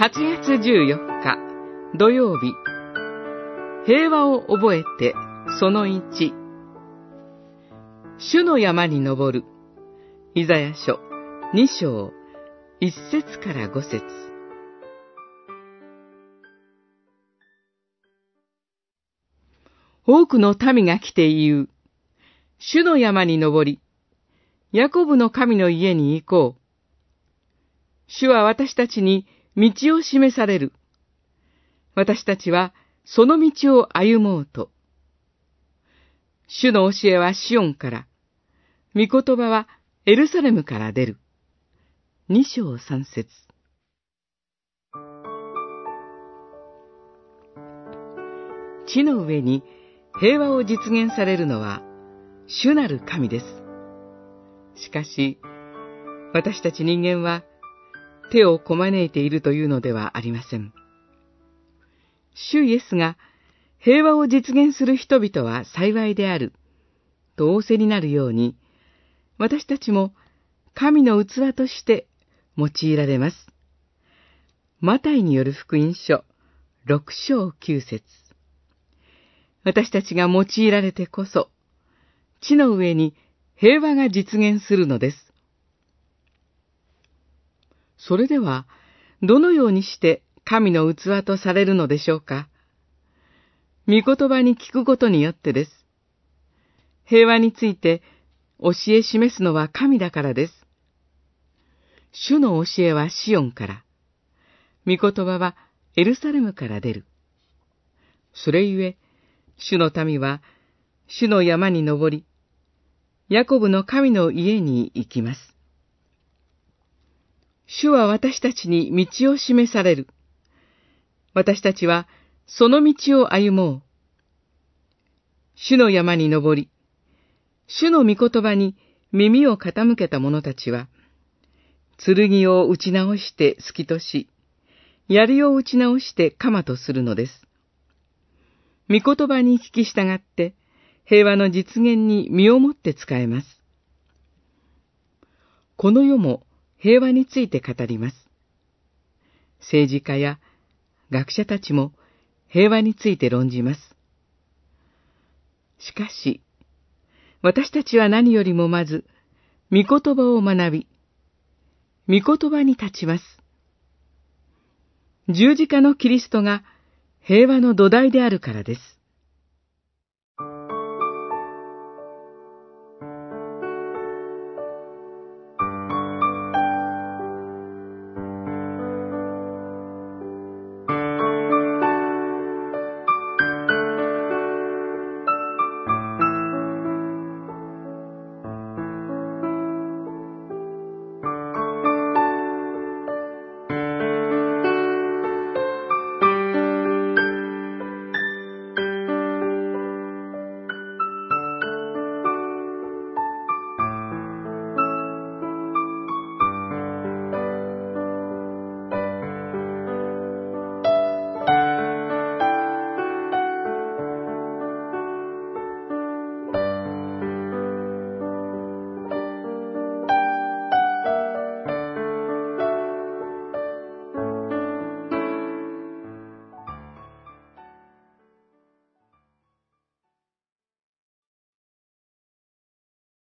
8月14日土曜日平和を覚えてその1主の山に登るイザヤ書2章1節から5節多くの民が来て言う。主の山に登り、ヤコブの神の家に行こう。主は私たちに道を示される。私たちはその道を歩もうと。主の教えはシオンから、御言葉はエルサレムから出る。二章三節地の上に平和を実現されるのは主なる神です。しかし、私たち人間は手をこまねいているというのではありません。主イエスが平和を実現する人々は幸いである、と仰せになるように、私たちも神の器として用いられます。マタイによる福音書六章九節私たちが用いられてこそ、地の上に平和が実現するのです。それでは、どのようにして神の器とされるのでしょうか？御言葉に聞くことによってです。平和について教え示すのは神だからです。主の教えはシオンから、御言葉はエルサレムから出る。それゆえ、主の民は、主の山に登り、ヤコブの神の家に行きます。主は私たちに道を示される。私たちはその道を歩もう。主の山に登り、主の御言葉に耳を傾けた者たちは、剣を打ち直して好きとし、槍を打ち直して鎌とするのです。御言葉に聞き従って、平和の実現に身をもって使えます。この世も平和について語ります。政治家や学者たちも平和について論じます。しかし、私たちは何よりもまず、御言葉を学び、御言葉に立ちます。十字架のキリストが平和の土台であるからです。